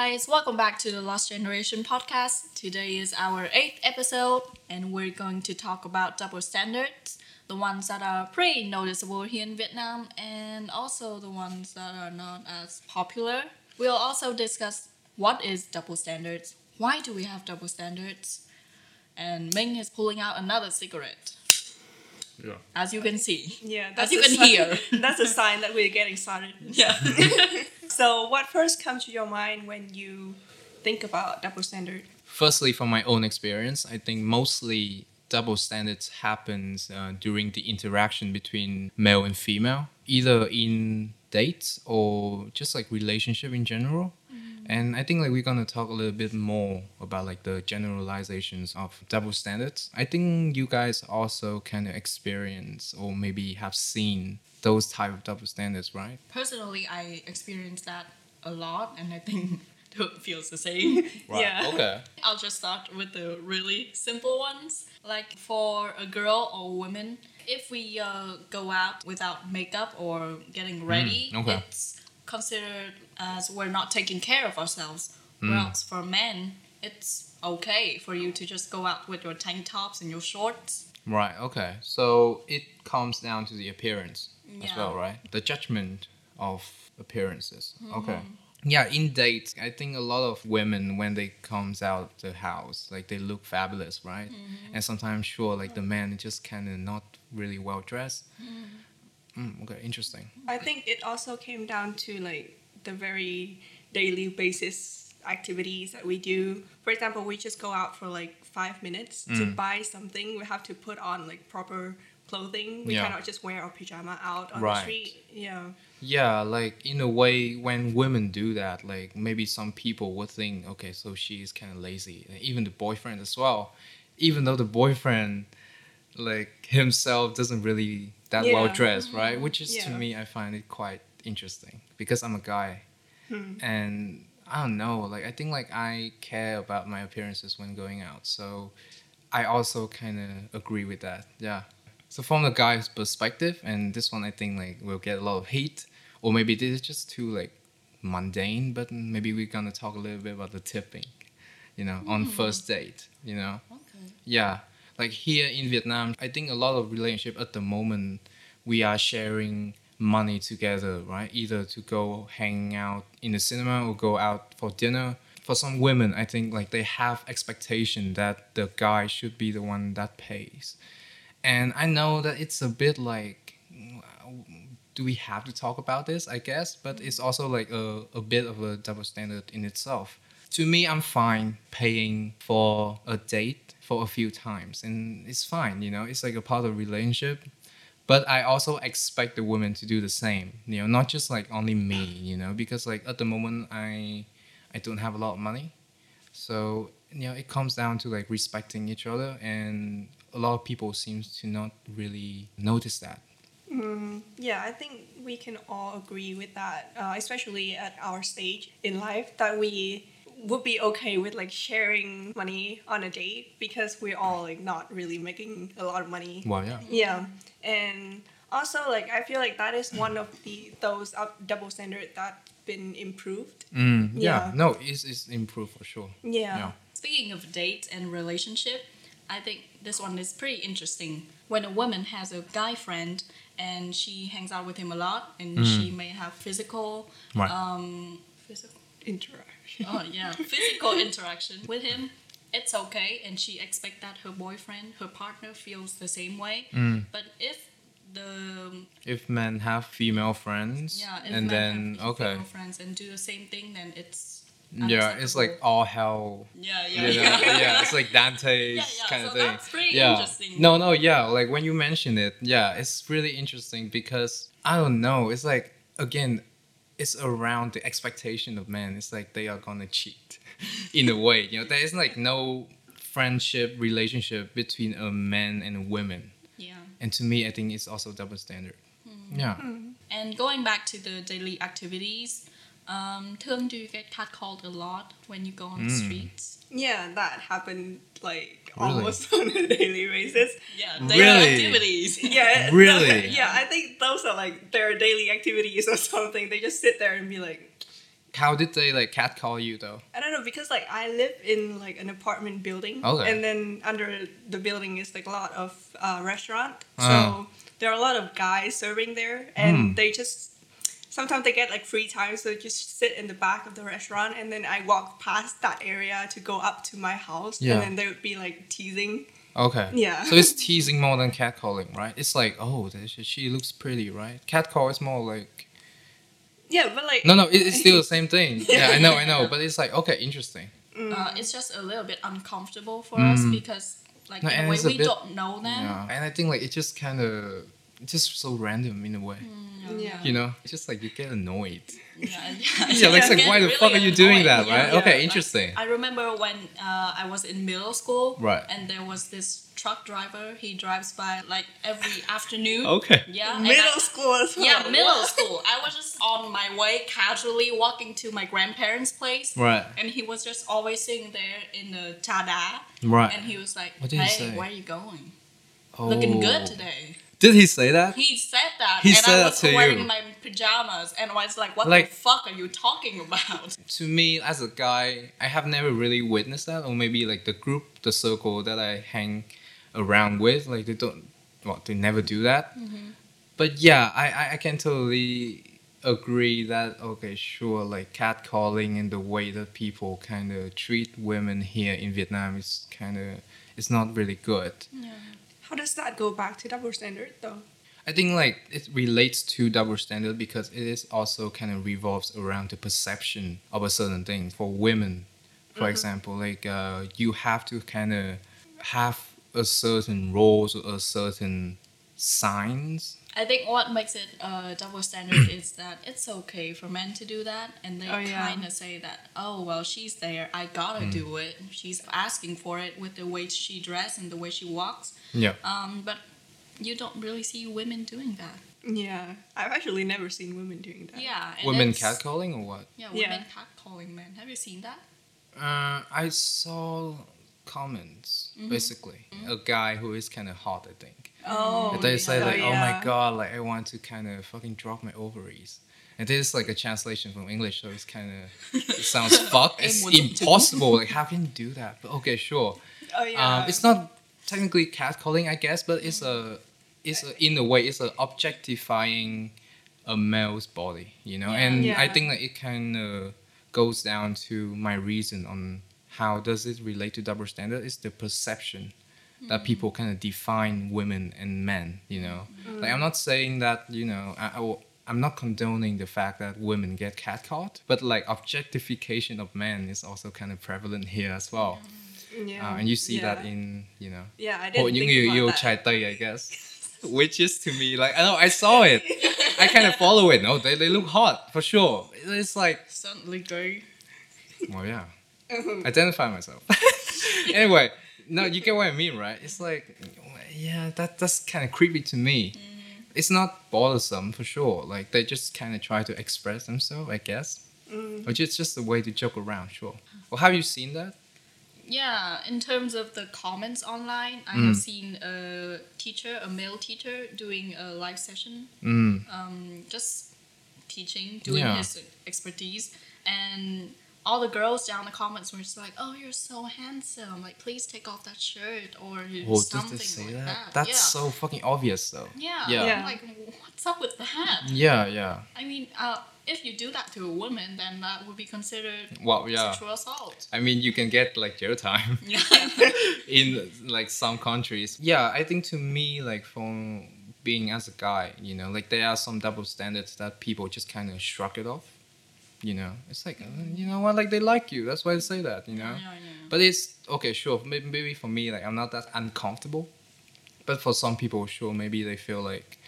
guys, welcome back to the Lost Generation podcast. Today is our eighth episode, and we're going to talk about double standards the ones that are pretty noticeable here in Vietnam, and also the ones that are not as popular. We'll also discuss what is double standards, why do we have double standards, and Ming is pulling out another cigarette. Yeah. As you can see. Yeah, As you can sign- hear. that's a sign that we're getting started. Yeah. So, what first comes to your mind when you think about double standard? Firstly, from my own experience, I think mostly double standards happens uh, during the interaction between male and female, either in dates or just like relationship in general. And I think like we're gonna talk a little bit more about like the generalizations of double standards. I think you guys also kind of experience or maybe have seen those type of double standards, right? Personally, I experienced that a lot, and I think it feels the same. Yeah. Okay. I'll just start with the really simple ones. Like for a girl or woman, if we uh, go out without makeup or getting ready, okay. it's considered as we're not taking care of ourselves. Mm. Whereas for men, it's okay for you to just go out with your tank tops and your shorts. Right. Okay. So it comes down to the appearance as well, right? The judgment of appearances. Hmm. Okay. Yeah, in dates, I think a lot of women when they comes out the house, like they look fabulous, right? Hmm. And sometimes, sure, like the man is just kind of not really well dressed. Hmm. Mm, okay, interesting. I think it also came down to like the very daily basis activities that we do. For example, we just go out for like five minutes to Mm. buy something. We have to put on like proper clothing. We Yeah. cannot just wear our pajama out on Right. the street. Yeah. Yeah, like in a way, when women do that, like maybe some people would think, okay, so she's kind of lazy. And even the boyfriend as well, even though the boyfriend, like himself, doesn't really that well Yeah. dressed, right? Mm-hmm. Which is to me, I find it quite interesting because I'm a guy, hmm. and I don't know, like I think like I care about my appearances when going out, so I also kind of agree with that. Yeah. So from the guy's perspective, and this one I think like will get a lot of hate, or maybe this is just too like mundane. But maybe we're gonna talk a little bit about the tipping, you know, on hmm. first date. You know, Okay. yeah, like here in Vietnam, I think a lot of relationship at the moment we are sharing money together, right? Either to go hang out in the cinema or go out for dinner. For some women, I think like they have expectation that the guy should be the one that pays. And I know that it's a bit like do we have to talk about this? I guess, but it's also like a, a bit of a double standard in itself. To me, I'm fine paying for a date for a few times, and it's fine, you know, it's like a part of relationship. But I also expect the woman to do the same, you know, not just like only me, you know, because like at the moment I I don't have a lot of money. So, you know, it comes down to like respecting each other and a lot of people seems to not really notice that. Mm, yeah, I think we can all agree with that, uh, especially at our stage in life, that we would be okay with like sharing money on a date because we're all like not really making a lot of money. Well, yeah. Yeah, and also like I feel like that is one of the those up double standard that been improved. Mm, yeah. Yeah. no, it's, it's improved for sure. Yeah. Yeah. Speaking of dates and relationship, I think this one is pretty interesting. When a woman has a guy friend and she hangs out with him a lot, and she may have physical, Right. um, physical, Interaction. oh yeah, physical interaction with him, it's okay, and she expect that her boyfriend, her partner feels the same way. Mm. But if the If men have female friends, yeah, if and men then have okay, female friends and do the same thing, then it's yeah, it's like all hell. yeah, You yeah, know? yeah, yeah, it's like Dante's Yeah, yeah, kind so of thing. that's pretty yeah. interesting. No, no, yeah. Like when you mention it, yeah, it's really interesting because I don't know. It's like again, it's around the expectation of men. It's like they are gonna cheat, in a way. You know, there is like no friendship relationship between a man and a woman. yeah. And to me, I think it's also double standard. Hmm. Yeah. And going back to the daily activities, um, Thương, do you get catcalled a lot when you go on the Mm. streets? Yeah, that happened like Really? almost on a daily basis. Yeah, daily Really? activities. Yeah. Really? yeah, I think those are like their daily activities or something. They just sit there and be like, How did they like catcall you though? I don't know because like I live in like an apartment building, Okay. and then under the building is like a lot of uh, restaurant. Ah. So there are a lot of guys serving there, and Hmm. they just sometimes they get like free time, so they just sit in the back of the restaurant, and then I walk past that area to go up to my house, Yeah. and then they would be like teasing. Okay. Yeah. So it's teasing more than catcalling, right? It's like, oh, she looks pretty, right? Catcall is more like Yeah, but like no, no, it's still the same thing. Yeah, I know, I know, but it's like okay, interesting. Uh, it's just a little bit uncomfortable for us Mm. because, like, No, in a way, a we bit- don't know them. Yeah, and I think like it just kind of it's just so random in a way. yeah. You know, it's just like you get annoyed. Yeah, Yeah, yeah. like, it's like get why the really fuck are you doing annoyed. that, Yeah, right? yeah. Okay, Like, interesting. I remember when uh, I was in middle school, Right. And there was this truck driver. He drives by like every afternoon. Okay. Yeah. Middle I- school as well. Yeah, middle school. I was just on my way, casually walking to my grandparents' place, Right. and he was just always sitting there in the tada, Right. and he was like, What did he "Hey, say? where are you going? Oh. Looking good today." Did he say that? He said that, He and said I that was to wearing you. my pajamas, and I was like, "What Like- the fuck are you talking about?" to me as a guy, I have never really witnessed that, or maybe like the group, the circle that I hang around with, like they don't, well, they never do that. Mm-hmm. But yeah, I, I, I can totally agree that okay, sure, like catcalling and the way that people kind of treat women here in Vietnam is kind of it's not really good. How does that go back to double standard though? I think like it relates to double standard because it is also kind of revolves around the perception of a certain thing. For women, for example, like uh, you have to kind of have a certain roles or a certain signs. I think what makes it uh, double standard is that it's okay for men to do that, and they Oh, yeah. kind of say that, oh well, she's there, I gotta Mm. do it. She's asking for it with the way she dress and the way she walks. Yeah. Um, but you don't really see women doing that. Yeah, I've actually never seen women doing that. Yeah, Women catcalling or what? Yeah, Yeah. women catcalling men. Have you seen that? Uh, I saw comments basically a guy who is kind of hot, I think. Oh, And they say yeah. like, Oh, "Oh my god, like I want to kind of fucking drop my ovaries." And this is like a translation from English, so it's kind of it sounds fucked. It's want them to. impossible. Like, how can you do that? But okay, sure. Oh yeah. Um, it's not technically catcalling, I guess, but it's a, it's a, in a way, it's a objectifying a male's body, you know. Yeah. And I think that it kind of goes down to my reason on how does it relate to double standard. It's the perception that people kind of define women and men, you know. Like I'm not saying that, you know, I, I will, I'm not condoning the fact that women get catcalled, but like objectification of men is also kind of prevalent here as well. yeah. Uh, and you see that in, you know, Yeah, I Ho didn't những think người about yêu that. trai Tây, I guess. Which is to me like I know I saw it. I kind of follow it. No, they, they look hot for sure. It's like Certainly gay. well yeah. Identify myself. anyway, no, you get what I mean, right? It's like yeah, that that's kind of creepy to me. It's not bothersome for sure. Like they just kind of try to express themselves, I guess. Or just just a way to joke around, sure. Well, have you seen that? Yeah, in terms of the comments online, I Mm. have seen a teacher, a male teacher, doing a live session, Mm. um, just teaching, doing Yeah. his expertise, and all the girls down the comments were just like, "Oh, you're so handsome! Like, please take off that shirt or Oh, something did they say like that? that." That's yeah. so fucking obvious, though. yeah. Yeah. Yeah. I'm like, what's up with that? Yeah, yeah. I mean, uh, if you do that to a woman, then that would be considered Well, yeah. sexual assault. I mean, you can get like jail time Yeah. in like some countries. Yeah, I think to me, like from being as a guy, you know, like there are some double standards that people just kind of shrug it off. You know, it's like uh, you know what, like they like you. That's why they say that. You know. Yeah, I know. But it's okay, sure. Maybe, maybe for me, like I'm not that uncomfortable. But for some people, sure, maybe they feel like,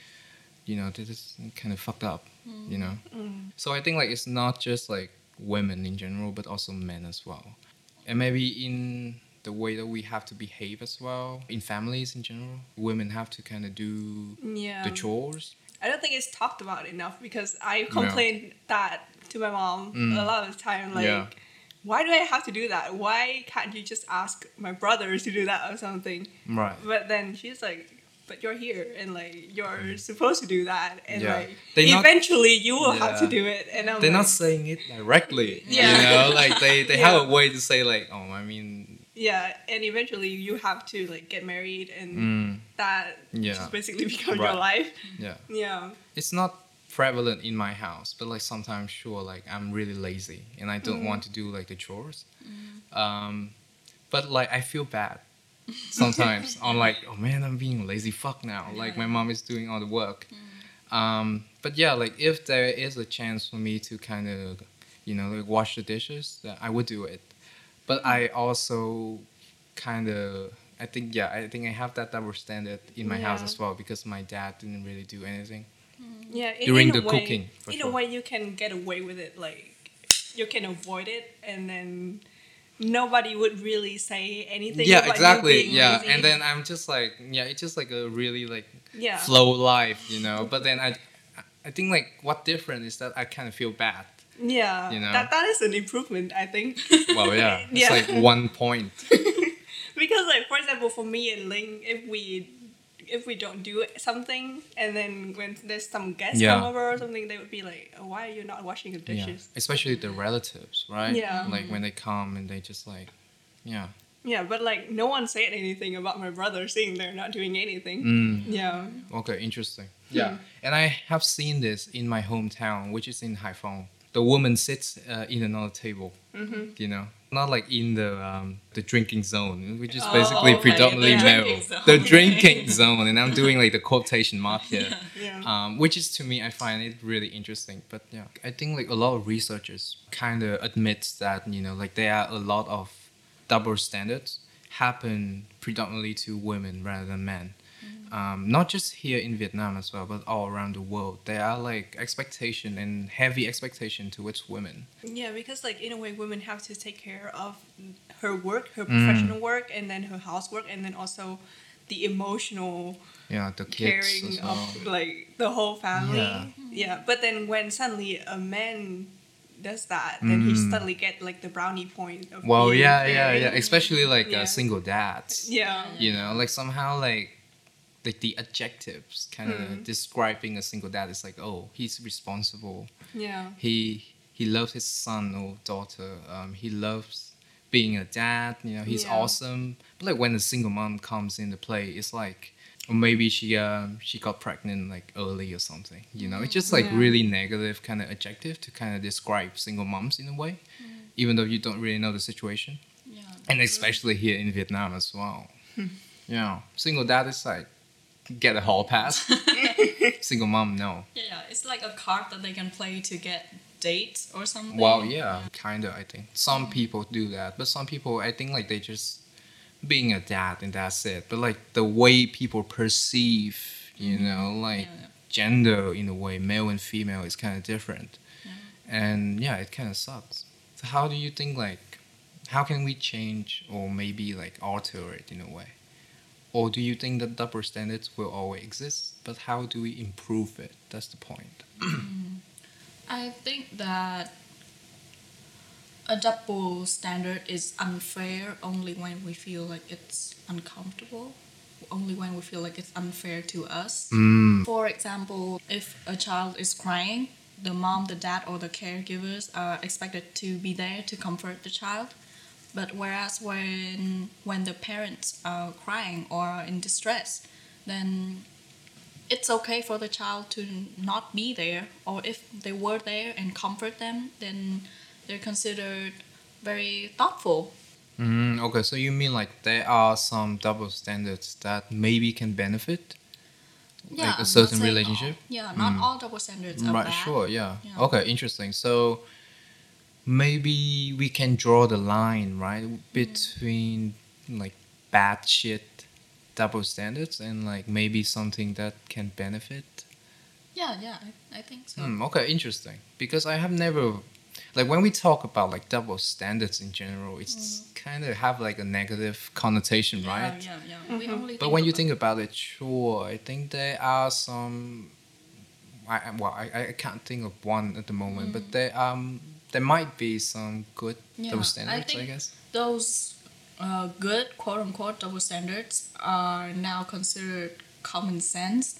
you know, this is kind of fucked up. You know. So I think like it's not just like women in general, but also men as well, and maybe in the way that we have to behave as well in families in general. Women have to kind of do Yeah. the chores. I don't think it's talked about enough because I complained that to my mom Mm. a lot of the time. Like, Yeah. why do I have to do that? Why can't you just ask my brothers to do that or something? Right. But then she's like, but you're here and like you're supposed to do that and Mm. Yeah. like They not- eventually you will have to do it and I'm They're like, not saying it directly. Yeah. You know, like they, they have a way to say like, oh, I mean, yeah and eventually you have to like get married and mm, that Yeah. just basically becomes Right. your life yeah. yeah It's not prevalent in my house, but like sometimes, sure, like I'm really lazy and I don't want to do like the chores. Um, but like I feel bad sometimes. I'm like, oh man, I'm being lazy. Fuck now. Like my mom is doing all the work. Um, but yeah, like if there is a chance for me to kind of, you know, like wash the dishes, I would do it. But I also kind of, I think, yeah, I think I have that double standard in my house as well because my dad didn't really do anything. Mm-hmm. yeah in, During in the way, cooking, for in sure. a way you can get away with it like you can avoid it and then nobody would really say anything yeah, about you exactly. being Yeah, lazy. and then I'm just like, yeah, it's just like a really like yeah flow life, you know. But then I, I think like what different is that I kind of feel bad. Yeah you know? that that is an improvement i think Well, yeah, it's Yeah. like one point. because like for example for me and ling if we if we don't do something and then when there's some guests Yeah. come over or something they would be like oh, why are you not washing the Yeah, dishes especially the relatives, right? Yeah. Like when they come and they just like, yeah. yeah but like no one said anything about my brother saying they're not doing anything Mm. yeah Okay, interesting. Yeah, and I have seen this in my hometown, which is in Haiphong. The woman sits uh, in another table. Mm-hmm. You know, not like in the um, the drinking zone, which is Oh, basically okay, predominantly the male. drinking. The drinking zone, and I'm doing like the quotation mark here. yeah um, which is to me I find it really interesting. But yeah, I think like a lot of researchers kind of admits that you know like there are a lot of double standards happen predominantly to women rather than men. Um, not just here in Vietnam as well, but all around the world. There are like expectation and heavy expectation towards women. Yeah, because like in a way, women have to take care of her work, her Mm. professional work, and then her housework, and then also the emotional Yeah, the kids caring well. of like the whole family. Yeah. Yeah. but then when suddenly a man does that, then he Mm. suddenly get like the brownie point of. Well, yeah, yeah, yeah. Especially like Yeah. uh, single dads. Yeah. you know like somehow like like the adjectives kind of Mm. describing a single dad is like oh he's responsible Yeah. he he loves his son or daughter um, he loves being a dad you know he's Yeah. awesome but like when a single mom comes into play it's like or maybe she um, she got pregnant like early or something you know it's just like Yeah. really negative kind of adjective to kind of describe single moms in a way even though you don't really know the situation Yeah. and especially here in Vietnam as well. Hmm. yeah, single dad is like get a hall pass. single mom, no. Yeah, yeah, it's like a card that they can play to get dates or something. Well, yeah, kind of. I think some people do that, but some people, I think, like they just being a dad and that's it. But like the way people perceive, you mm-hmm. know, like Yeah, yeah. gender in a way, male and female is kind of different, and yeah, it kind of sucks. So how do you think like, how can we change or maybe like alter it in a way? Or do you think that double standards will always exist? But how do we improve it? That's the point. I think that a double standard is unfair only when we feel like it's uncomfortable, only when we feel like it's unfair to us. Mm. For example, if a child is crying, the mom, the dad, or the caregivers are expected to be there to comfort the child. But whereas when when the parents are crying or in distress, then it's okay for the child to not be there. Or if they were there and comfort them, then they're considered very thoughtful. Mm, okay, so you mean like there are some double standards that maybe can benefit Yeah, like a certain relationship? all- yeah, not Mm. all double standards are right, bad. sure, yeah. Yeah. Okay, interesting. So maybe we can draw the line, right, between like bad shit double standards and like maybe something that can benefit. Yeah, yeah, I, I think so. Hmm, okay, interesting. Because I have never like when we talk about like double standards in general, it's kind of have like a negative connotation, right? Yeah, yeah, yeah. We only But when you think about it, sure, I think there are some. I I- well, I, I can't think of one at the moment, but there um there might be some good Yeah, double standards, I, think- guess. those uh, good quote unquote double standards are now considered common sense,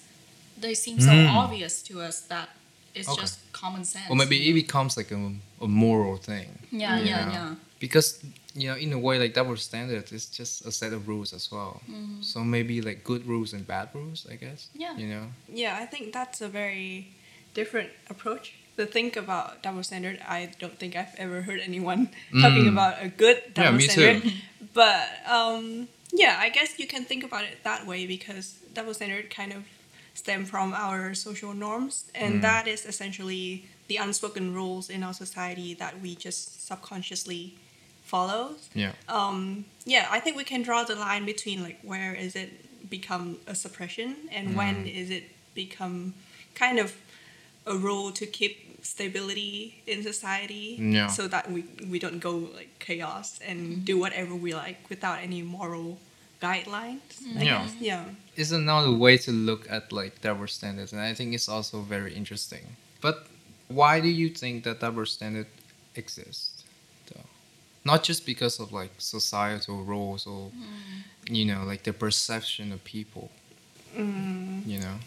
they seem so Mm. obvious to us that it's Okay. just common sense. or maybe it becomes like a, a moral thing yeah, yeah, know? yeah. because you know in a way like double standards, is just a set of rules as well so maybe like good rules and bad rules i guess. Yeah. you know Yeah, I think that's a very different approach. To think about double standard, I don't think I've ever heard anyone talking Mm. about a good double Yeah, me too. standard. But um, yeah, I guess you can think about it that way because double standard kind of stem from our social norms, and Mm. that is essentially the unspoken rules in our society that we just subconsciously follow yeah um, yeah, I think we can draw the line between like where is it become a suppression and when is it become kind of a role to keep stability in society Yeah. so that we, we don't go like chaos and do whatever we like without any moral guidelines. I Yeah. guess. Yeah. it's another way to look at like double standards and i think it's also very interesting but why do you think that double standard exists though not just because of like societal roles or you know like the perception of people Mm, you know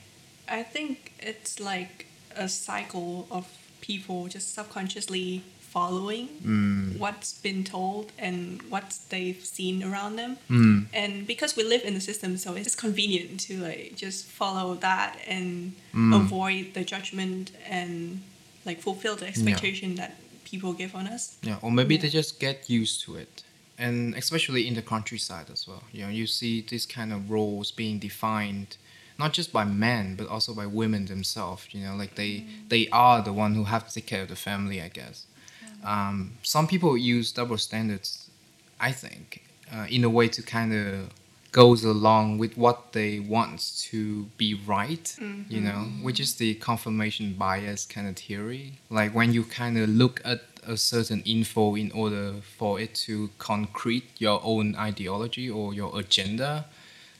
I think it's like a cycle of people just subconsciously following mm. what's been told and what they've seen around them. Mm. And because we live in the system, so it's convenient to like just follow that and Mm. avoid the judgment and like fulfill the expectation that people give on us. Yeah, or maybe Yeah. they just get used to it. And especially in the countryside as well. You know, you see these kind of roles being defined not just by men but also by women themselves. You know, like they they are the one who have to take care of the family, I guess. Um, some people use double standards, I think, uh, in a way to kind of goes along with what they want to be right, you know, which is the confirmation bias kind of theory. Like when you kind of look at a certain info in order for it to concrete your own ideology or your agenda.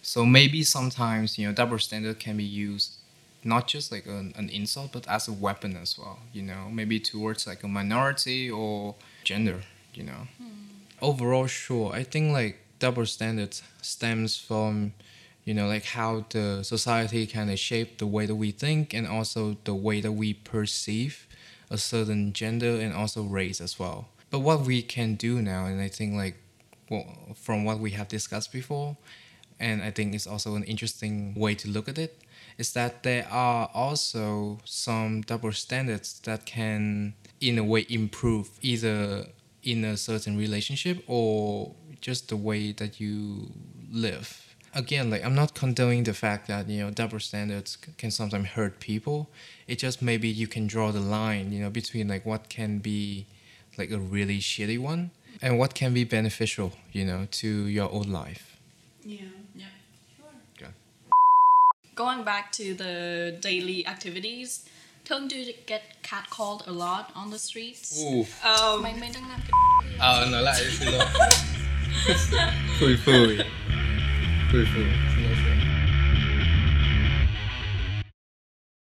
So maybe sometimes, you know, double standard can be used not just like an, an insult, but as a weapon as well, you know, maybe towards like a minority or gender, you know. Hmm. Overall, sure. I think like double standards stems from, you know, like how the society kind of shape the way that we think and also the way that we perceive a certain gender and also race as well. But what we can do now, and I think like well, from what we have discussed before, and I think it's also an interesting way to look at it, is that there are also some double standards that can, in a way, improve either in a certain relationship or just the way that you live. Again, like I'm not condoning the fact that you know double standards can sometimes hurt people. It just maybe you can draw the line, you know, between like what can be like a really shitty one and what can be beneficial, you know, to your own life. Yeah. Yeah. Sure. Okay. Going back to the daily activities, Thương, do you get catcalled a lot on the streets? Um, Mày mày đang làm Ờ, nói lại xin lỗi. Phủi phủi. Phủi phủi. Xin lỗi.